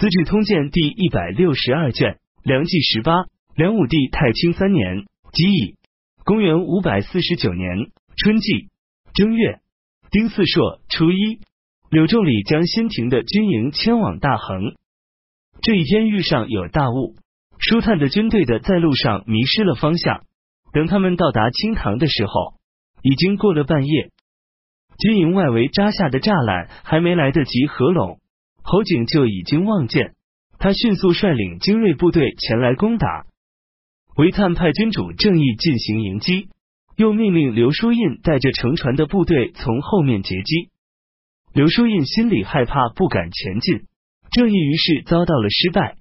资治通鉴》第一百六十二卷，梁纪十八，梁武帝太清三年，即乙，公元五百四十九年春季正月丁巳朔初一，柳仲礼将新停的军营迁往大恒。这一天遇上有大雾，疏探的军队的在路上迷失了方向。等他们到达清塘的时候，已经过了半夜。军营外围扎下的栅栏还没来得及合拢，侯景就已经望见。他迅速率领精锐部队前来攻打。韦灿派军主郑义进行迎击，又命令刘书印带着乘船的部队从后面截击。刘书印心里害怕，不敢前进。正义于是遭到了失败。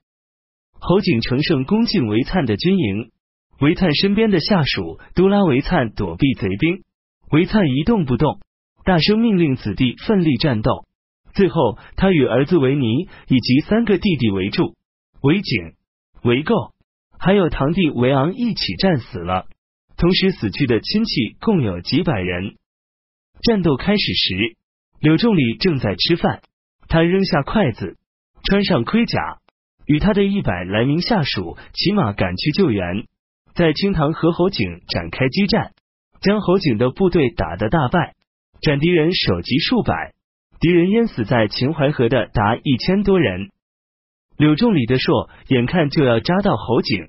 侯景乘胜攻进韦灿的军营。韦灿身边的下属都拉韦灿躲避贼兵，韦灿一动不动，大声命令子弟奋力战斗。最后，他与儿子维尼以及三个弟弟韦柱、维景、维构，还有堂弟维昂一起战死了。同时死去的亲戚共有几百人。战斗开始时，柳仲礼正在吃饭，他扔下筷子，穿上盔甲，与他的一百来名下属骑马赶去救援。在清塘和侯景展开激战，将侯景的部队打得大败，斩敌人首级数百，敌人淹死在秦淮河的达一千多人。柳仲礼的硕眼看就要扎到喉颈，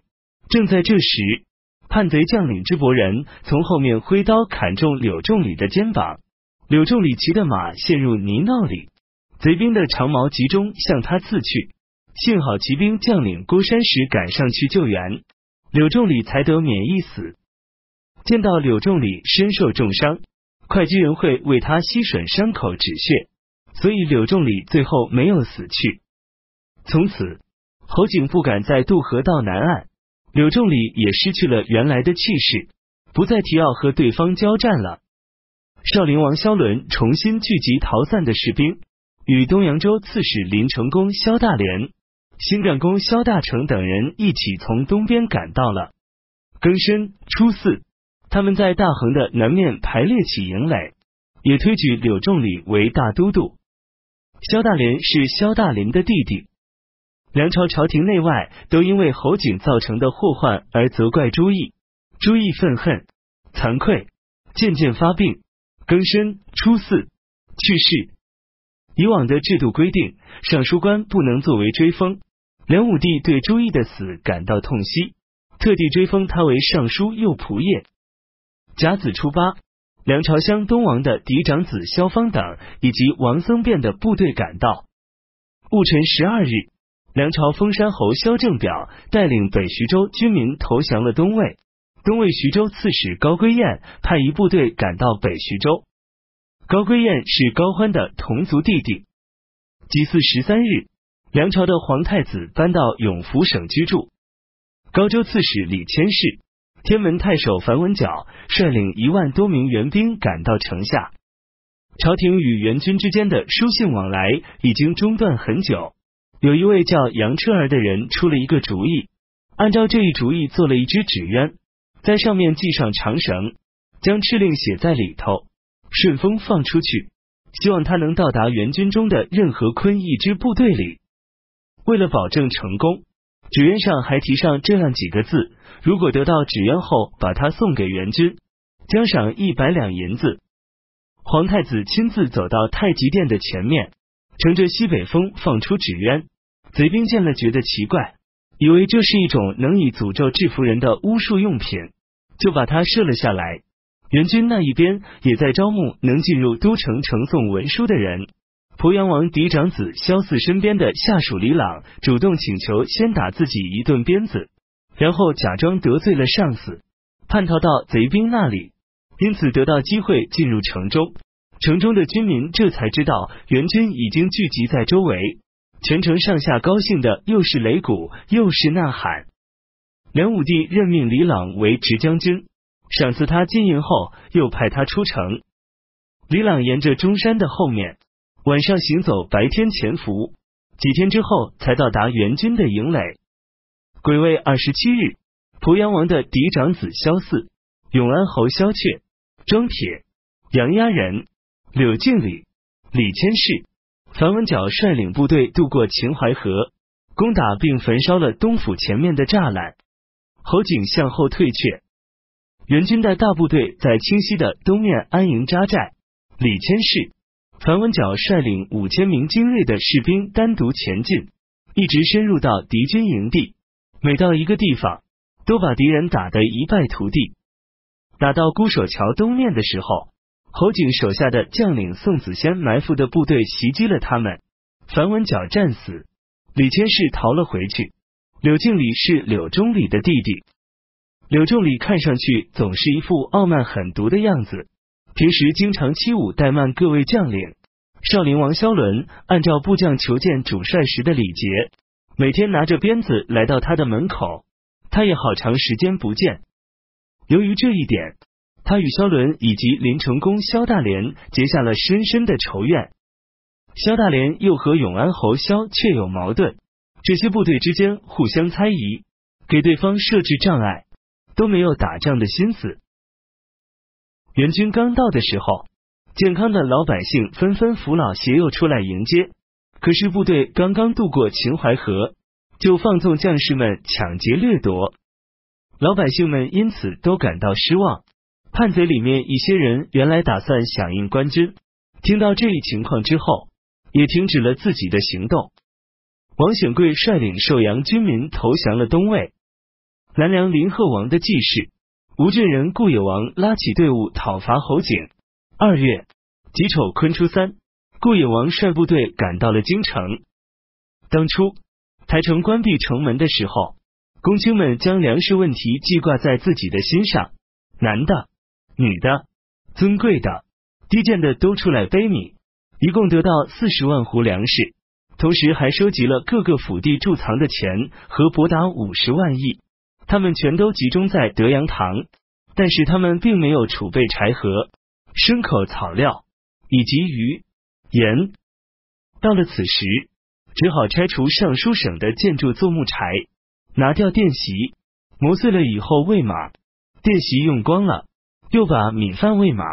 正在这时，叛贼将领之伯仁从后面挥刀砍中柳仲礼的肩膀，柳仲礼骑的马陷入泥淖里，贼兵的长矛集中向他刺去，幸好骑兵将领郭山石赶上去救援。柳仲礼才得免一死。见到柳仲礼身受重伤，会稽人会为他吸吮伤口止血，所以柳仲礼最后没有死去。从此，侯景不敢再渡河到南岸，柳仲礼也失去了原来的气势，不再提要和对方交战了。少林王萧伦重新聚集逃散的士兵，与东扬州刺史林成功、萧大连。新干公萧大成等人一起从东边赶到了。庚申初四，他们在大恒的南面排列起营垒，也推举柳仲礼为大都督。萧大连是萧大林的弟弟。梁朝朝廷内外都因为侯景造成的祸患而责怪朱毅，朱毅愤恨、惭愧，渐渐发病。庚申初四去世。以往的制度规定，尚书官不能作为追封。梁武帝对朱毅的死感到痛惜，特地追封他为尚书右仆射。甲子初八，梁朝乡东王的嫡长子萧方等以及王僧辩的部队赶到。戊辰十二日，梁朝封山侯萧正表带领北徐州军民投降了东魏。东魏徐州刺史高归彦派一部队赶到北徐州。高归彦是高欢的同族弟弟。己巳十三日。梁朝的皇太子搬到永福省居住。高州刺史李谦氏、天门太守樊文角率领一万多名援兵赶到城下。朝廷与援军之间的书信往来已经中断很久。有一位叫杨彻儿的人出了一个主意，按照这一主意做了一只纸鸢，在上面系上长绳，将敕令写在里头，顺风放出去，希望他能到达援军中的任何坤一支部队里。为了保证成功，纸鸢上还提上这样几个字：如果得到纸鸢后把它送给元军，将赏一百两银子。皇太子亲自走到太极殿的前面，乘着西北风放出纸鸢。贼兵见了觉得奇怪，以为这是一种能以诅咒制服人的巫术用品，就把它射了下来。元军那一边也在招募能进入都城呈送文书的人。濮阳王嫡长子萧嗣身边的下属李朗主动请求先打自己一顿鞭子，然后假装得罪了上司，叛逃到贼兵那里，因此得到机会进入城中。城中的军民这才知道援军已经聚集在周围，全城上下高兴的又是擂鼓又是呐喊。梁武帝任命李朗为直将军，赏赐他金银后，又派他出城。李朗沿着中山的后面。晚上行走，白天潜伏，几天之后才到达援军的营垒。癸未二十七日，濮阳王的嫡长子萧嗣、永安侯萧阙、庄铁、杨押人、柳敬礼、李谦氏、樊文角率领部队渡过秦淮河，攻打并焚烧了东府前面的栅栏。侯景向后退却，援军的大部队在清溪的东面安营扎寨。李谦士、樊文角率领五千名精锐的士兵单独前进，一直深入到敌军营地。每到一个地方，都把敌人打得一败涂地。打到孤守桥东面的时候，侯景手下的将领宋子仙埋伏的部队袭击了他们，樊文角战死，李谦是逃了回去。柳敬礼是柳忠礼的弟弟，柳仲礼看上去总是一副傲慢狠毒的样子。平时经常欺侮怠慢各位将领。少林王萧伦按照部将求见主帅时的礼节，每天拿着鞭子来到他的门口，他也好长时间不见。由于这一点，他与萧伦以及林成功萧大连结下了深深的仇怨。萧大连又和永安侯萧却有矛盾，这些部队之间互相猜疑，给对方设置障碍，都没有打仗的心思。援军刚到的时候，健康的老百姓纷纷扶老携幼出来迎接。可是部队刚刚渡过秦淮河，就放纵将士们抢劫掠夺，老百姓们因此都感到失望。叛贼里面一些人原来打算响应官军，听到这一情况之后，也停止了自己的行动。王显贵率领寿阳军民投降了东魏。南梁林贺王的继室。吴郡人顾野王拉起队伍讨伐侯景。二月己丑坤初三，顾野王率部队赶到了京城。当初台城关闭城门的时候，公卿们将粮食问题记挂在自己的心上，男的、女的、尊贵的、低贱的都出来背米，一共得到四十万斛粮食，同时还收集了各个府地贮藏的钱和博达五十万亿。他们全都集中在德阳堂，但是他们并没有储备柴禾、牲口、草料以及鱼盐。到了此时，只好拆除尚书省的建筑做木柴，拿掉殿席，磨碎了以后喂马。殿席用光了，又把米饭喂马。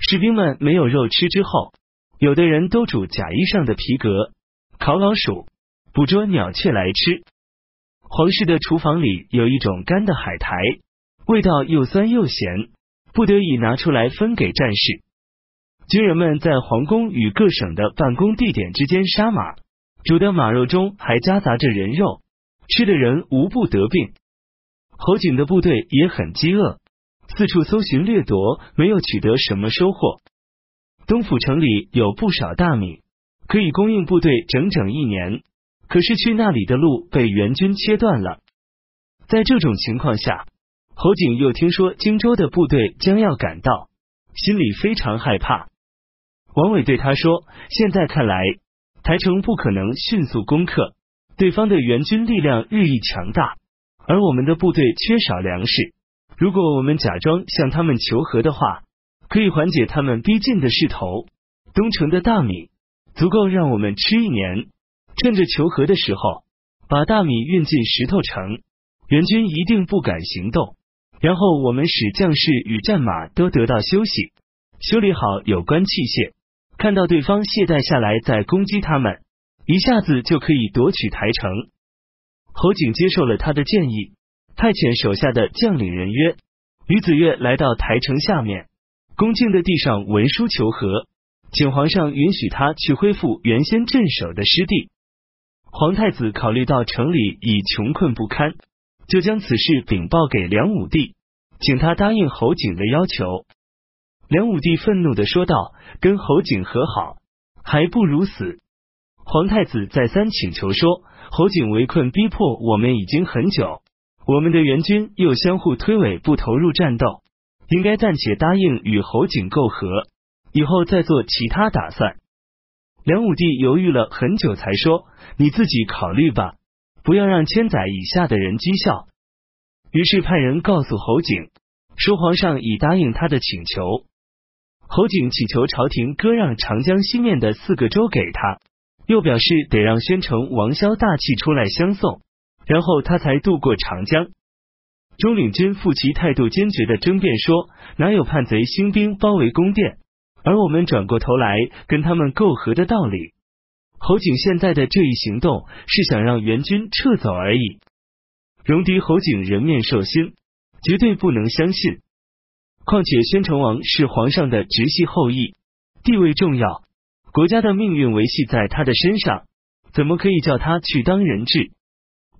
士兵们没有肉吃之后，有的人都煮甲衣上的皮革，烤老鼠，捕捉鸟雀来吃。皇室的厨房里有一种干的海苔，味道又酸又咸，不得已拿出来分给战士。军人们在皇宫与各省的办公地点之间杀马，煮的马肉中还夹杂着人肉，吃的人无不得病。侯景的部队也很饥饿，四处搜寻掠夺，没有取得什么收获。东府城里有不少大米，可以供应部队整整一年。可是去那里的路被援军切断了。在这种情况下，侯景又听说荆州的部队将要赶到，心里非常害怕。王伟对他说：“现在看来，台城不可能迅速攻克，对方的援军力量日益强大，而我们的部队缺少粮食。如果我们假装向他们求和的话，可以缓解他们逼近的势头。东城的大米足够让我们吃一年。”趁着求和的时候，把大米运进石头城，援军一定不敢行动。然后我们使将士与战马都得到休息，修理好有关器械，看到对方懈怠下来再攻击他们，一下子就可以夺取台城。侯景接受了他的建议，派遣手下的将领人约吕子越来到台城下面，恭敬的递上文书求和，请皇上允许他去恢复原先镇守的失地。皇太子考虑到城里已穷困不堪，就将此事禀报给梁武帝，请他答应侯景的要求。梁武帝愤怒的说道：“跟侯景和好，还不如死。”皇太子再三请求说：“侯景围困逼迫我们已经很久，我们的援军又相互推诿，不投入战斗，应该暂且答应与侯景媾和，以后再做其他打算。”梁武帝犹豫了很久，才说：“你自己考虑吧，不要让千载以下的人讥笑。”于是派人告诉侯景，说皇上已答应他的请求。侯景祈求朝廷割让长江西面的四个州给他，又表示得让宣城王萧大气出来相送，然后他才渡过长江。中领军傅齐态度坚决的争辩说：“哪有叛贼兴兵包围宫殿？”而我们转过头来跟他们媾和的道理，侯景现在的这一行动是想让援军撤走而已。戎狄侯景人面兽心，绝对不能相信。况且宣城王是皇上的直系后裔，地位重要，国家的命运维系在他的身上，怎么可以叫他去当人质？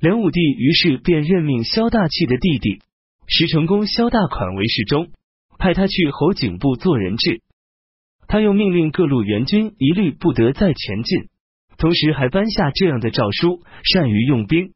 梁武帝于是便任命萧大器的弟弟石成公萧大款为侍中，派他去侯景部做人质。他又命令各路援军一律不得再前进，同时还颁下这样的诏书：善于用兵，